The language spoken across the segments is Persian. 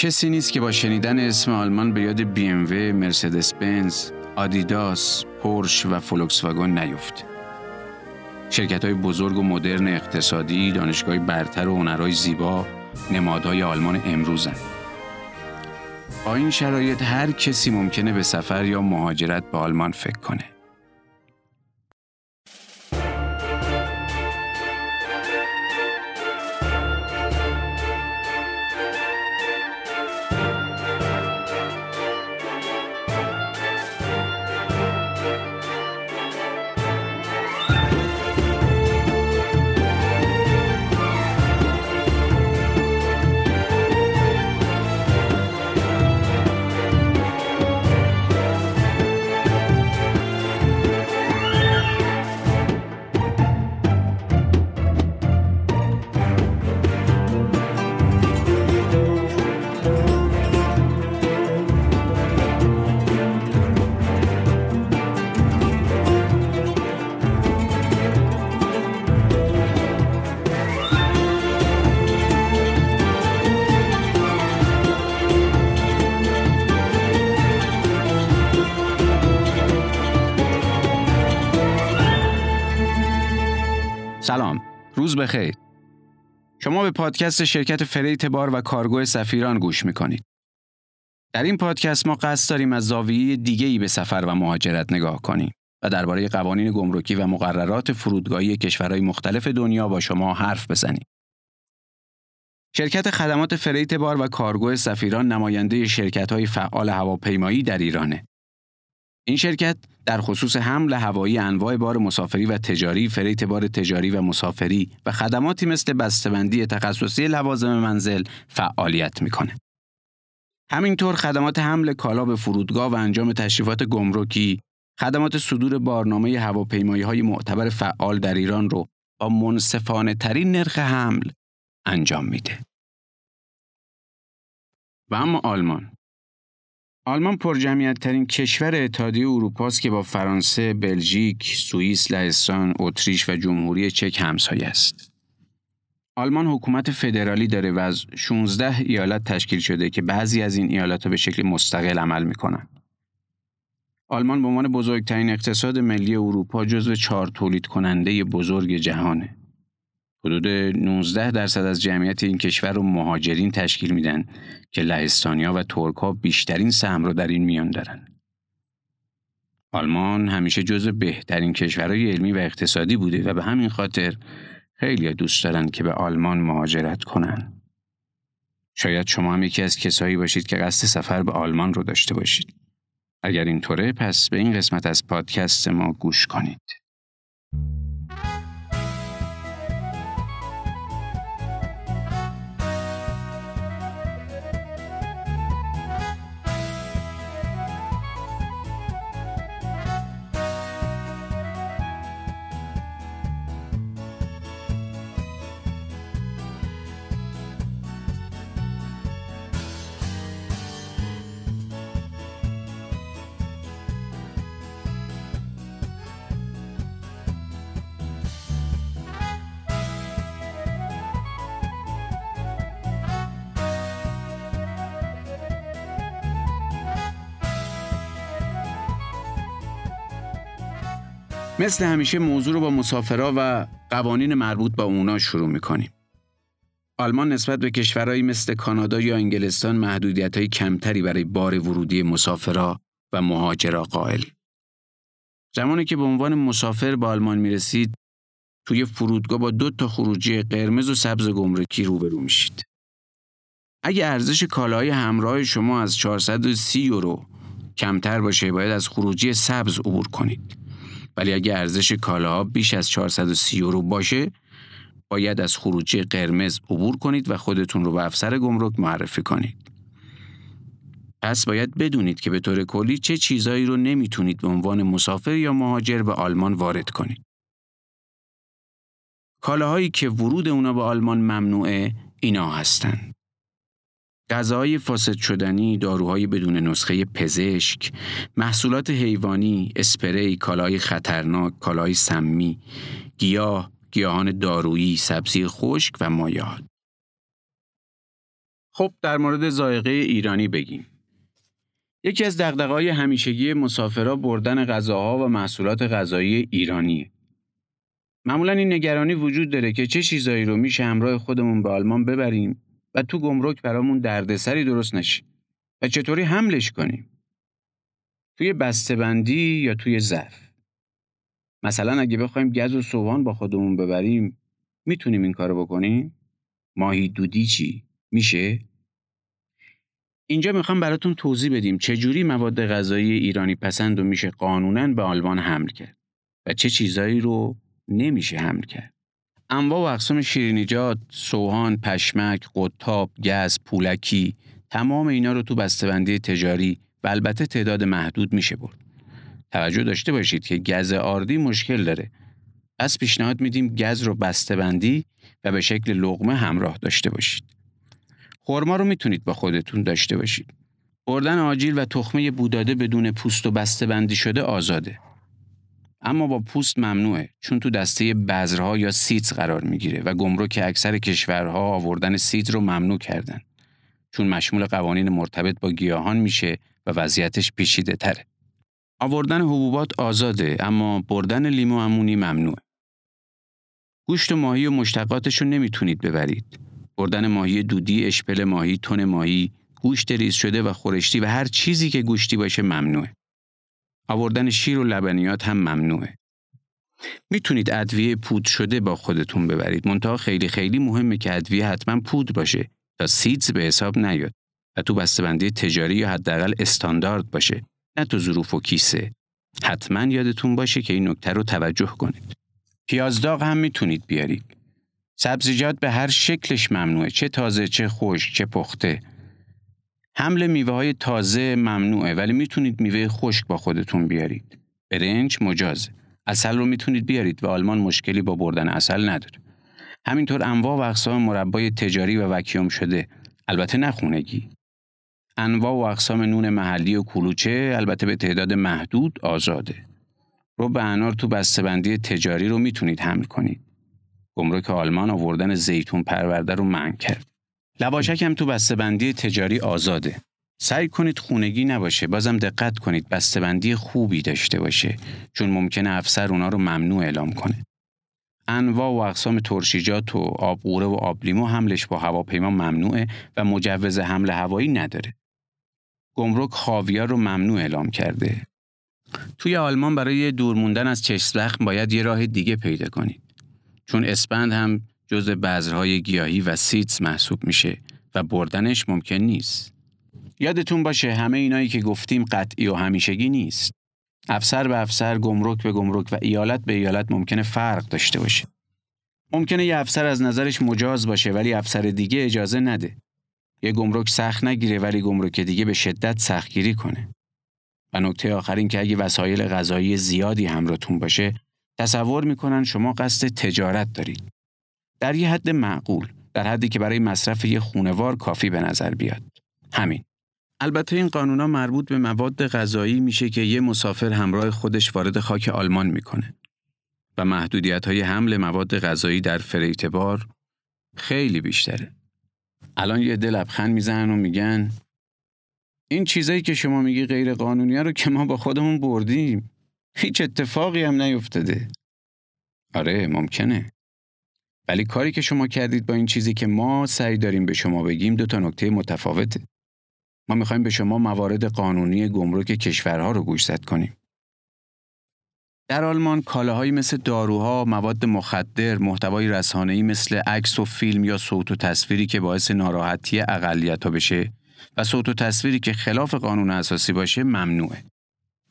کسی نیست که با شنیدن اسم آلمان به یاد بی ام و، مرسدس بنز، آدیداس، پورش و فولکس واگن نیفته. شرکت های بزرگ و مدرن اقتصادی، دانشگاه برتر و هنرهای زیبا، نمادهای آلمان امروزن. با این شرایط هر کسی ممکنه به سفر یا مهاجرت به آلمان فکر کنه. روز بخیر شما به پادکست شرکت فریت بار و کارگو سفیران گوش می‌کنید در این پادکست ما قصد داریم از زاویه دیگه ای به سفر و مهاجرت نگاه کنیم و درباره قوانین گمرکی و مقررات فرودگاهی کشورهای مختلف دنیا با شما حرف بزنیم. شرکت خدمات فریت بار و کارگو سفیران نماینده شرکت های فعال هواپیمایی در ایرانه. این شرکت در خصوص حمل هوایی انواع بار مسافری و تجاری، فریت بار تجاری و مسافری و خدماتی مثل بسته‌بندی تخصصی لوازم منزل فعالیت می‌کنه. همینطور خدمات حمل کالا به فرودگاه و انجام تشریفات گمرکی، خدمات صدور بارنامه هواپیمایی های معتبر فعال در ایران رو با منصفانه ترین نرخ حمل انجام میده. و اما آلمان آلمان پرجمعیت ترین کشور اتحادیه اروپا است که با فرانسه، بلژیک، سوئیس، لهستان، اتریش و جمهوری چک همسایه است. آلمان حکومت فدرالی داره و از 16 ایالت تشکیل شده که بعضی از این ایالت به شکل مستقل عمل می‌کنن. آلمان به عنوان بزرگترین اقتصاد ملی اروپا جزو چهار تولید کننده بزرگ جهانه. حدود 19 درصد از جمعیت این کشور رو مهاجرین تشکیل میدن که لهستانیا و ترک بیشترین سهم رو در این میان دارن. آلمان همیشه جزو بهترین کشورهای علمی و اقتصادی بوده و به همین خاطر خیلی دوست دارن که به آلمان مهاجرت کنن. شاید شما هم یکی از کسایی باشید که قصد سفر به آلمان رو داشته باشید. اگر اینطوره پس به این قسمت از پادکست ما گوش کنید. مثل همیشه موضوع رو با مسافرها و قوانین مربوط با اونا شروع می‌کنیم. آلمان نسبت به کشورهایی مثل کانادا یا انگلستان محدودیت های کمتری برای بار ورودی مسافرها و مهاجرا قائل. زمانی که به عنوان مسافر به آلمان می‌رسید توی فرودگاه با دو تا خروجی قرمز و سبز گمرکی روبرو میشید. اگه ارزش کالای همراه شما از 430 یورو کمتر باشه باید از خروجی سبز عبور کنید. ولی اگه ارزش کالاها بیش از 430 یورو باشه باید از خروجی قرمز عبور کنید و خودتون رو به افسر گمرک معرفی کنید. پس باید بدونید که به طور کلی چه چیزایی رو نمی‌تونید به عنوان مسافر یا مهاجر به آلمان وارد کنید. کالاهایی که ورود اونا به آلمان ممنوعه اینا هستند. غذاهای فاسد شدنی، داروهای بدون نسخه پزشک، محصولات حیوانی، اسپری، کالای خطرناک، کالای سمی، گیاه، گیاهان دارویی، سبزی خشک و مایعات. خب در مورد ذائقه ایرانی بگیم. یکی از دغدغه‌های همیشگی مسافرا بردن غذاها و محصولات غذایی ایرانی. معمولا این نگرانی وجود داره که چه چیزایی رو میشه همراه خودمون به آلمان ببریم و تو گمرک برامون دردسری درست نشه و چطوری حملش کنیم. توی بسته‌بندی یا توی ظرف. مثلا اگه بخوایم گز و سوهان با خودمون ببریم می‌تونیم این کارو بکنیم؟ ماهی دودی چی؟ میشه؟ اینجا می‌خوام براتون توضیح بدیم چجوری مواد غذایی ایرانی پسند و میشه قانونا به آلمان حمل کرد و چه چیزایی رو نمیشه حمل کرد. انواع و اقسام شیرینیجات، سوهان، پشمک، قطاب، گز، پولکی تمام اینا رو تو بسته‌بندی تجاری و البته تعداد محدود میشه برد. توجه داشته باشید که گز آردی مشکل داره. پس پیشنهاد میدیم گز رو بسته‌بندی و به شکل لغمه همراه داشته باشید. خرما رو می‌تونید با خودتون داشته باشید. بردن آجیل و تخمه بوداده بدون پوست و بسته بندی شده آزاده. اما با پوست ممنوعه چون تو دسته بذرها یا seeds قرار می‌گیره و گمرک اکثر کشورها آوردن seeds رو ممنوع کردن. چون مشمول قوانین مرتبط با گیاهان میشه و وضعیتش پیچیده تره. آوردن حبوبات آزاده اما بردن لیمو عمانی ممنوعه. گوشت ماهی و مشتقاتش رو نمی‌تونید ببرید. بردن ماهی دودی، اشپل ماهی، تن ماهی، گوشت ریز شده و خورشتی و هر چیزی که گوشتی باشه ممنوعه. آوردن شیر و لبنیات هم ممنوعه. می‌تونید ادویه پود شده با خودتون ببرید. منتها خیلی خیلی مهمه که ادویه حتما پود باشه تا سیدز به حساب نیاد و تو بسته‌بندی تجاری یا حداقل استاندارد باشه. نه تو ظروف و کیسه. حتما یادتون باشه که این نکته رو توجه کنید. پیازداغ هم می‌تونید بیارید. سبزیجات به هر شکلش ممنوعه چه تازه چه خشک چه پخته حمل میوه های تازه ممنوعه ولی می‌تونید میوه خشک با خودتون بیارید. برنج مجازه اصل رو می‌تونید بیارید و آلمان مشکلی با بردن اصل نداره. همینطور انواع و اقسام مربای تجاری و وکیوم شده. البته نه انواع و اقسام نون محلی و کلوچه البته به تعداد محدود آزاده. رو به انار تو بسته‌بندی تجاری رو می‌تونید حمل کنید. گمرک آلمان آوردن زیتون پرورده رو منع کرد. لواشک هم تو بسته‌بندی تجاری آزاده. سعی کنید خونگی نباشه بازم دقت کنید بسته‌بندی خوبی داشته باشه چون ممکنه افسر اونا رو ممنوع اعلام کنه. انواع و اقسام ترشیجات و آبقوره و آبلیمو حملش با هواپیما ممنوعه و مجوز حمل هوایی نداره. گمرک خاویار رو ممنوع اعلام کرده. توی آلمان برای دور موندن از چشم باید یه راه دیگه پیدا کنید. چون اسپند هم جز بذرهای گیاهی و سیتس محسوب میشه و بردنش ممکن نیست. یادتون باشه همه اینایی که گفتیم قطعی و همیشگی نیست. افسر به افسر، گمرک به گمرک و ایالت به ایالت ممکنه فرق داشته باشه. ممکنه یه افسر از نظرش مجاز باشه ولی افسر دیگه اجازه نده. یه گمرک سخت نگیره ولی گمرک دیگه به شدت سختگیری کنه. و نکته آخر این که اگه وسایل غذایی زیادی همراهتون باشه تصور می‌کنن شما قصد تجارت دارید. در یه حد معقول، در حدی که برای مصرف یه خونوار کافی به نظر بیاد. همین. البته این قانونا مربوط به مواد غذایی میشه که یه مسافر همراه خودش وارد خاک آلمان می‌کنه و محدودیت های حمل مواد غذایی در فریتبار خیلی بیشتره. الان یه دل لبخند می‌زنن و میگن این چیزایی که شما میگی غیر قانونی رو که ما با خودمون بردیم هیچ اتفاقی هم نیفتاده. آره ممکنه. ولی کاری که شما کردید با این چیزی که ما سعی داریم به شما بگیم دو تا نکته متفاوته. ما می‌خوایم به شما موارد قانونی گمرک کشورها رو گوشزد کنیم. در آلمان کالاهایی مثل داروها، مواد مخدر، محتوای رسانه‌ای مثل عکس و فیلم یا صوت و تصویری که باعث ناراحتی اقلیت‌ها بشه و صوت و تصویری که خلاف قانون اساسی باشه ممنوعه.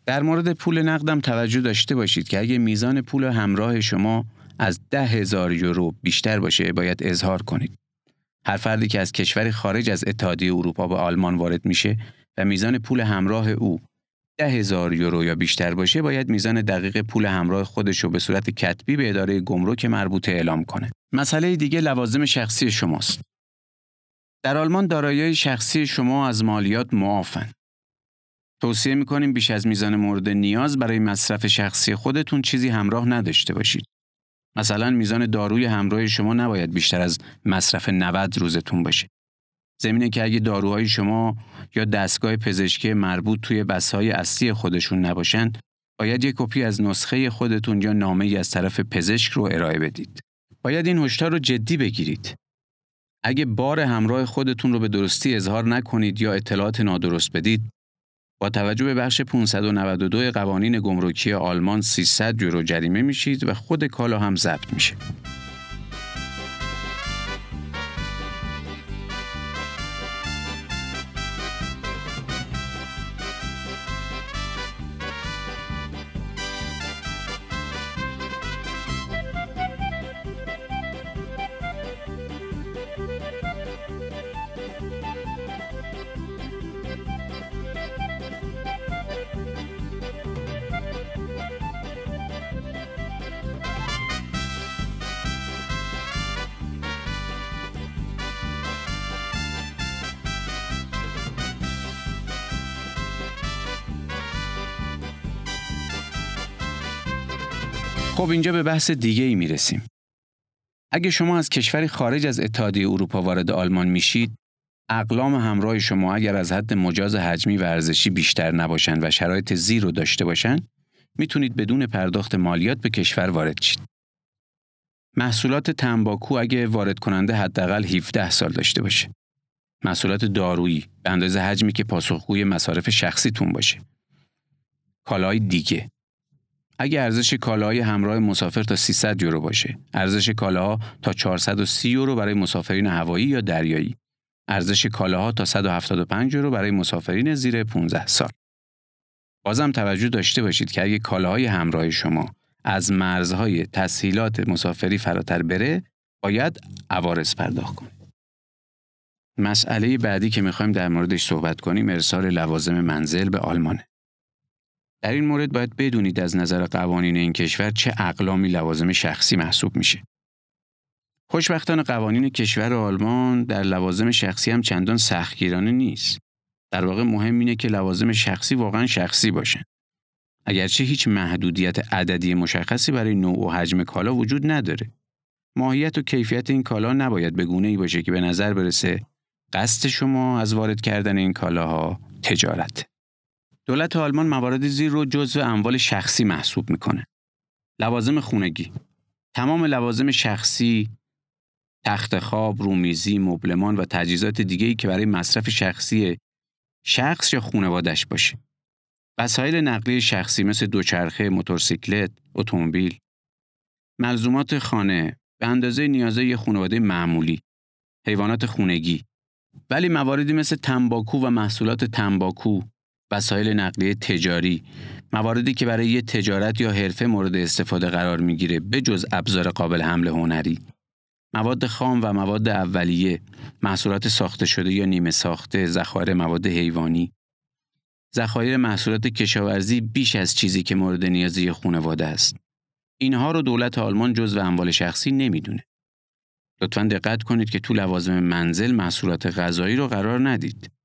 در مورد پول نقدم توجه داشته باشید که اگه میزان پول همراه شما از ده هزار یورو بیشتر باشه باید اظهار کنید. هر فردی که از کشور خارج از اتحادیه اروپا به آلمان وارد میشه و میزان پول همراه او ده هزار یورو یا بیشتر باشه باید میزان دقیق پول همراه خودش رو به صورت کتبی به اداره گمرک مربوطه اعلام کنه. مسئله دیگه لوازم شخصی شماست. در آلمان دارایی شخصی شما از مالیات معافن. توصیه می‌کنیم بیش از میزان مورد نیاز برای مصرف شخصی خودتون چیزی همراه نداشته باشید. مثلا میزان داروی همراه شما نباید بیشتر از مصرف 90 روزتون باشه. زمینه که اگه داروهای شما یا دستگاه پزشکی مربوط توی بسای اصلی خودشون نباشن، باید یک کپی از نسخه خودتون یا نامه ای از طرف پزشک رو ارائه بدید. باید این هشدار رو جدی بگیرید. اگه بار همراه خودتون رو به درستی اظهار نکنید یا اطلاعات نادرست بدید، با توجه به بخش 592 قوانین گمرکی آلمان 300 یورو جریمه میشید و خود کالا هم ضبط میشه. خب اینجا به بحث دیگه ای می‌رسیم. اگه شما از کشوری خارج از اتحادیه اروپا وارد آلمان میشید، اقلام همراه شما اگر از حد مجاز حجمی و ارزشی بیشتر نباشند و شرایط زیر رو داشته باشند، می‌تونید بدون پرداخت مالیات به کشور وارد شید. محصولات تنباکو اگه وارد کننده حداقل 17 سال داشته باشه. محصولات دارویی به اندازه حجمی که پاسخگوی مصارف شخصیتون باشه. کالای دیگه اگه ارزش کالاهای همراه مسافر تا 300 یورو باشه، ارزش کالاها تا 430 یورو برای مسافرین هوایی یا دریایی، ارزش کالاها تا 175 یورو برای مسافرین زیر 15 سال. بازم توجه داشته باشید که اگه کالاهای همراه شما از مرزهای تسهیلات مسافری فراتر بره، باید عوارض پرداخت کنید. مسئله بعدی که می‌خوایم در موردش صحبت کنیم ارسال لوازم منزل به آلمانه. در این مورد باید بدونید از نظر قوانین این کشور چه اقلامی لوازم شخصی محسوب میشه. خوشبختانه قوانین کشور آلمان در لوازم شخصی هم چندان سختگیرانه نیست. در واقع مهم اینه که لوازم شخصی واقعا شخصی باشن. اگرچه هیچ محدودیت عددی مشخصی برای نوع و حجم کالا وجود نداره. ماهیت و کیفیت این کالا نباید به گونه ای باشه که به نظر برسه قصد شما از وارد کردن این کالاها تجارت. دولت آلمان موارد زیر رو جزو اموال شخصی محسوب می‌کنه. لوازم خونگی تمام لوازم شخصی تخت خواب، رومیزی، مبلمان و تجهیزات دیگه‌ای که برای مصرف شخصی شخص یا خانوادش باشه. وسایل نقلیه شخصی مثل دوچرخه، موتورسیکلت، اتومبیل، ملزومات خانه به اندازه نیازه یه خانواده معمولی، حیوانات خونگی، ولی مواردی مثل تنباکو و محصولات تنباکو، وسایل نقلیه تجاری مواردی که برای یه تجارت یا حرفه مورد استفاده قرار می‌گیره به جز ابزار قابل حمل هنری. مواد خام و مواد اولیه محصولات ساخته شده یا نیمه ساخته ذخایر مواد حیوانی. ذخایر محصولات کشاورزی بیش از چیزی که مورد نیازی خانواده است. اینها رو دولت آلمان جزو اموال شخصی نمی‌دونه. لطفا دقت کنید که تو لوازم منزل محصولات غذایی رو قرار ندید.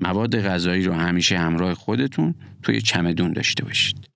مواد غذایی رو همیشه همراه خودتون توی چمدون داشته باشید.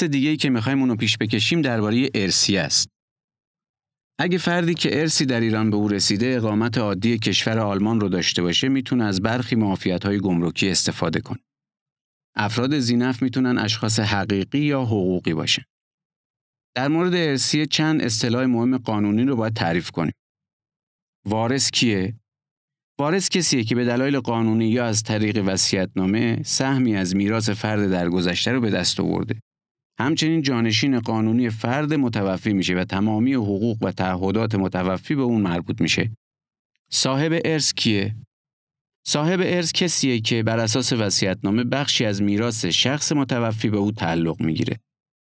بحث دیگه ای که می‌خوایم اونو پیش بکشیم درباره ارسی است. اگه فردی که ارسی در ایران به او رسیده اقامت عادی کشور آلمان رو داشته باشه می‌تونه از برخی معافیت های گمرکی استفاده کنه. افراد زینف می‌تونن اشخاص حقیقی یا حقوقی باشن. در مورد ارسی چند اصطلاح مهم قانونی رو باید تعریف کنیم. وارث کیه؟ وارث کسیه که به دلایل قانونی یا از طریق وصیت‌نامه سهمی از میراث فرد درگذشته رو به دست آورده. همچنین جانشین قانونی فرد متوفی میشه و تمامی حقوق و تعهدات متوفی به اون مربوط میشه. صاحب ارث کیه؟ صاحب ارث کسیه که بر اساس وصیت‌نامه بخشی از میراث شخص متوفی به او تعلق می‌گیره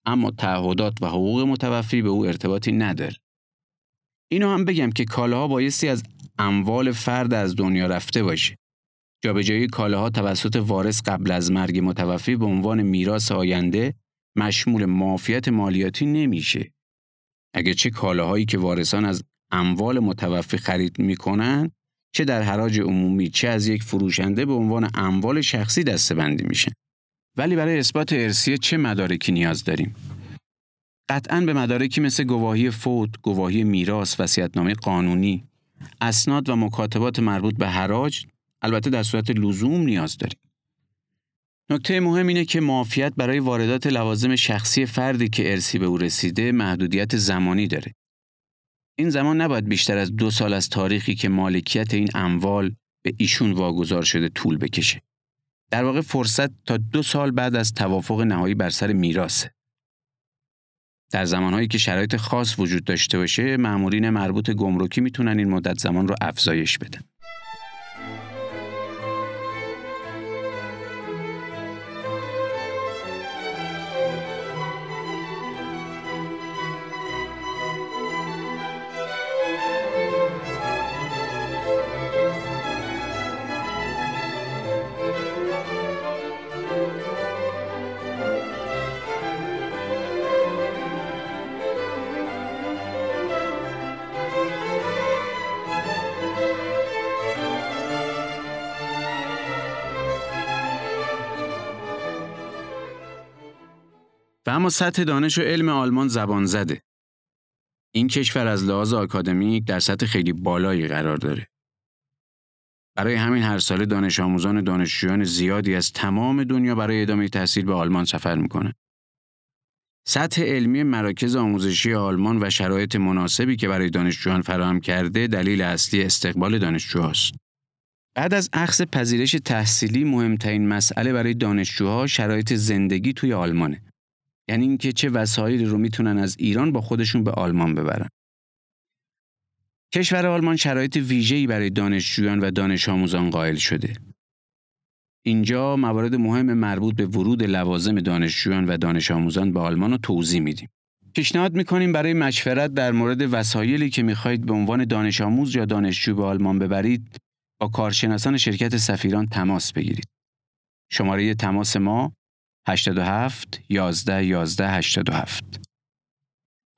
اما تعهدات و حقوق متوفی به او ارتباطی نداره. اینو هم بگم که کالاها بایستی از اموال فرد از دنیا رفته باشه. جابجایی کالاها توسط وارث قبل از مرگ متوفی به عنوان میراث آینده مشمول معافیت مالیاتی نمیشه. اگر چه کالاهایی که وارثان از اموال متوفی خرید می‌کنن چه در حراج عمومی چه از یک فروشنده به عنوان اموال شخصی دستبندی میشن. ولی برای اثبات ارسیه چه مدارکی نیاز داریم؟ قطعا به مدارکی مثل گواهی فوت، گواهی میراث، وصیت‌نامه قانونی، اسناد و مکاتبات مربوط به حراج البته در صورت لزوم نیاز داریم. نکته مهم اینه که معافیت برای واردات لوازم شخصی فردی که ارسی به او رسیده محدودیت زمانی داره. این زمان نباید بیشتر از دو سال از تاریخی که مالکیت این اموال به ایشون واگذار شده طول بکشه. در واقع فرصت تا دو سال بعد از توافق نهایی بر سر میراثه. در زمانهایی که شرایط خاص وجود داشته باشه، مأمورین مربوط گمرکی می‌تونن این مدت زمان رو افزایش بدن. و اما سطح دانش و علم آلمان زبان زده. این کشور از لحاظ آکادمیک در سطح خیلی بالایی قرار داره. برای همین هر ساله دانش آموزان و دانشجویان زیادی از تمام دنیا برای ادامه تحصیل به آلمان سفر می‌کنه. سطح علمی مراکز آموزشی آلمان و شرایط مناسبی که برای دانشجویان فراهم کرده دلیل اصلی استقبال دانشجوهاست. بعد از اخذ پذیرش تحصیلی مهمترین مسئله برای دانشجوها شرایط زندگی توی آلمانه. یعنی اینکه چه وسایلی رو می‌تونن از ایران با خودشون به آلمان ببرن. کشور آلمان شرایط ویژه‌ای برای دانشجویان و دانش آموزان قائل شده. اینجا موارد مهم مربوط به ورود لوازم دانشجویان و دانش آموزان به آلمان رو توضیح میدیم. پیشنهاد می‌کنیم برای مشورت در مورد وسایلی که می‌خواهید به عنوان دانش آموز یا دانشجو به آلمان ببرید با کارشناسان شرکت سفیران تماس بگیرید. شماره تماس ما 87 11 11 87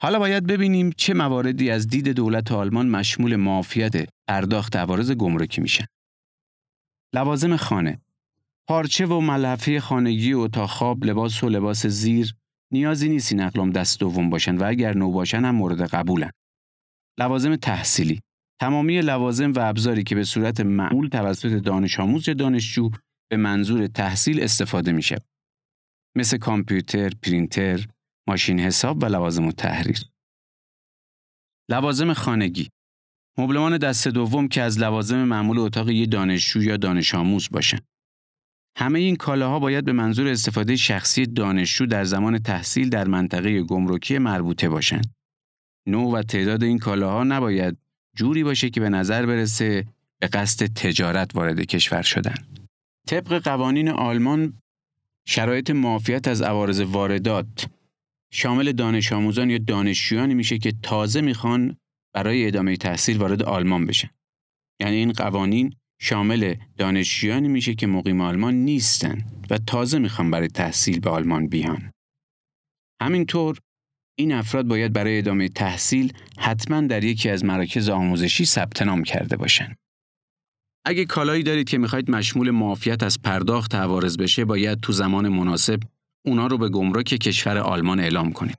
حالا باید ببینیم چه مواردی از دید دولت آلمان مشمول معافیت پرداخت عوارض گمرکی میشن. لوازم خانه پارچه و ملحفه خانگی و اتاق خواب لباس و لباس زیر نیازی نیست این اقلام دست دوم باشن و اگر نو باشن هم مورد قبولن. لوازم تحصیلی تمامی لوازم و ابزاری که به صورت معمول توسط دانش آموز یا دانشجو به منظور تحصیل استفاده میشه مثل کامپیوتر، پرینتر، ماشین حساب و لوازم و تحریر. لوازم خانگی مبلمان دست دوم که از لوازم معمول اتاق یک دانشجو یا دانش آموز باشن. همه این کالاها باید به منظور استفاده شخصی دانشجو در زمان تحصیل در منطقه گمرکی مربوطه باشند. نوع و تعداد این کالاها نباید جوری باشه که به نظر برسه به قصد تجارت وارد کشور شدن. طبق قوانین آلمان شرایط معافیت از عوارض واردات شامل دانش آموزان یا دانشجویانی میشه که تازه می‌خوان برای ادامه تحصیل وارد آلمان بشن. یعنی این قوانین شامل دانشجویانی میشه که مقیم آلمان نیستن و تازه می‌خوان برای تحصیل به آلمان بیان. همینطور این افراد باید برای ادامه تحصیل حتما در یکی از مراکز آموزشی ثبت نام کرده باشند. اگه کالایی دارید که می‌خواید مشمول معافیت از پرداخت عوارض بشه باید تو زمان مناسب اونا رو به گمرک کشور آلمان اعلام کنید.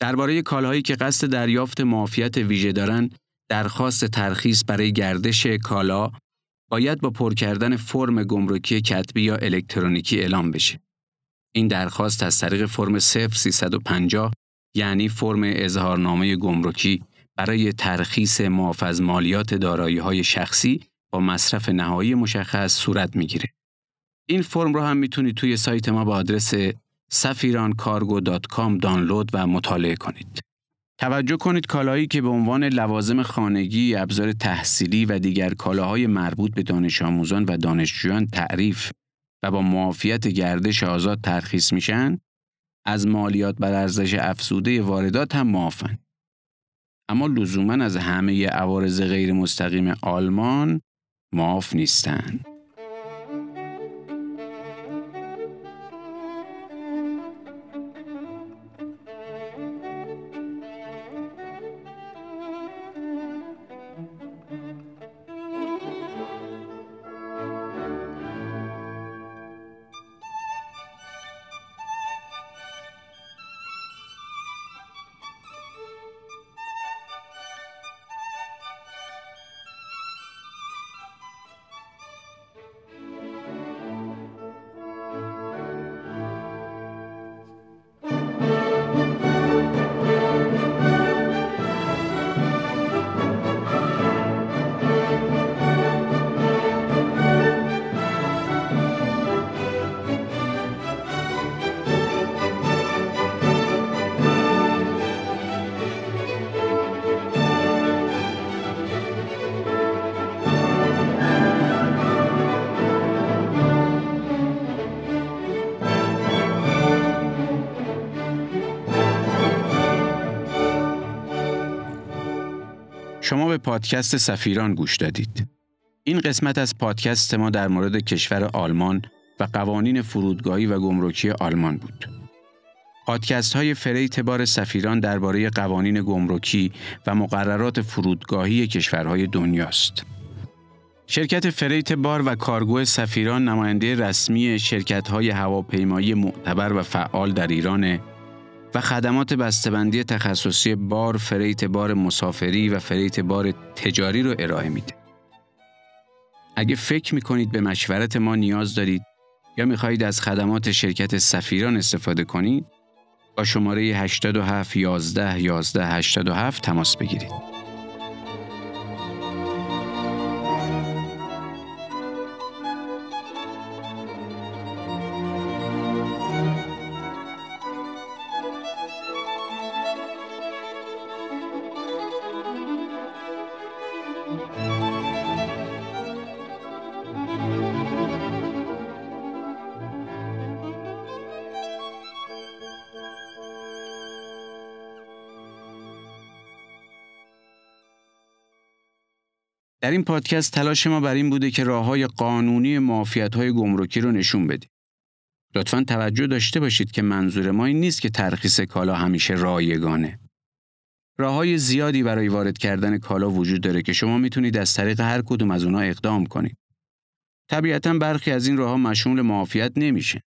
درباره کالاهایی که قصد دریافت معافیت ویژه دارن درخواست ترخیص برای گردش کالا باید با پر کردن فرم گمرکی کتبی یا الکترونیکی اعلام بشه. این درخواست از طریق فرم 0350 یعنی فرم اظهارنامه گمرکی برای ترخیص معاف از مالیات دارایی های شخصی مصرف نهایی مشخص صورت می‌گیره. این فرم رو هم می‌تونید توی سایت ما با آدرس safirancargo.com دانلود و مطالعه کنید. توجه کنید کالاهایی که به عنوان لوازم خانگی، ابزار تحصیلی و دیگر کالاهای مربوط به دانش آموزان و دانشجویان تعریف و با معافیت گردش آزاد ترخیص میشن، از مالیات بر ارزش افزوده واردات هم معافن. اما لزوما از همه عوارض غیر مستقیم آلمان معاف نیستند. شما به پادکست سفیران گوش دادید. این قسمت از پادکست ما در مورد کشور آلمان و قوانین فرودگاهی و گمرکی آلمان بود. پادکست های freight بار سفیران درباره قوانین گمرکی و مقررات فرودگاهی کشورهای دنیاست. شرکت freight بار و کارگو سفیران نماینده رسمی شرکت های هواپیمایی معتبر و فعال در ایران و خدمات بسته‌بندی تخصصی بار، فریت بار مسافری و فریت بار تجاری رو ارائه میده. اگه فکر می‌کنید به مشورت ما نیاز دارید یا می‌خواهید از خدمات شرکت سفیران استفاده کنید، با شماره 87 11 11 87 تماس بگیرید. در این پادکست تلاش ما بر این بوده که راه های قانونی معافیت های گمرکی رو نشون بدیم. لطفا توجه داشته باشید که منظور ما این نیست که ترخیص کالا همیشه رایگانه. راه های زیادی برای وارد کردن کالا وجود داره که شما می‌تونید از طریق هر کدوم از اونها اقدام کنید. طبیعتا برخی از این راه ها مشمول معافیت نمیشه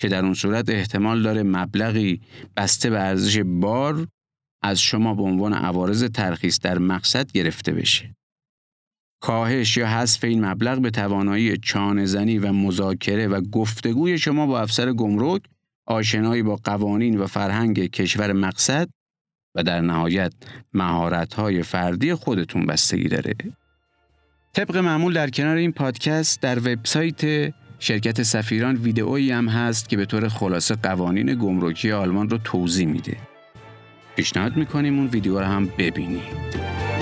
که در اون صورت احتمال داره مبلغی بسته به ارزش بار از شما به عنوان عوارض ترخیص در مقصد گرفته بشه. کاهش یا حذف این مبلغ به توانایی چانه و مذاکره و گفتگوی شما با افسر گمرک، آشنایی با قوانین و فرهنگ کشور مقصد و در نهایت مهارت‌های فردی خودتون بستگی داره. طبق معمول در کنار این پادکست در وبسایت شرکت سفیران ویدئویی هم هست که به طور خلاصه قوانین گمرکی آلمان رو توضیح میده. پیشنهاد می‌کنیم اون ویدیو رو هم ببینید.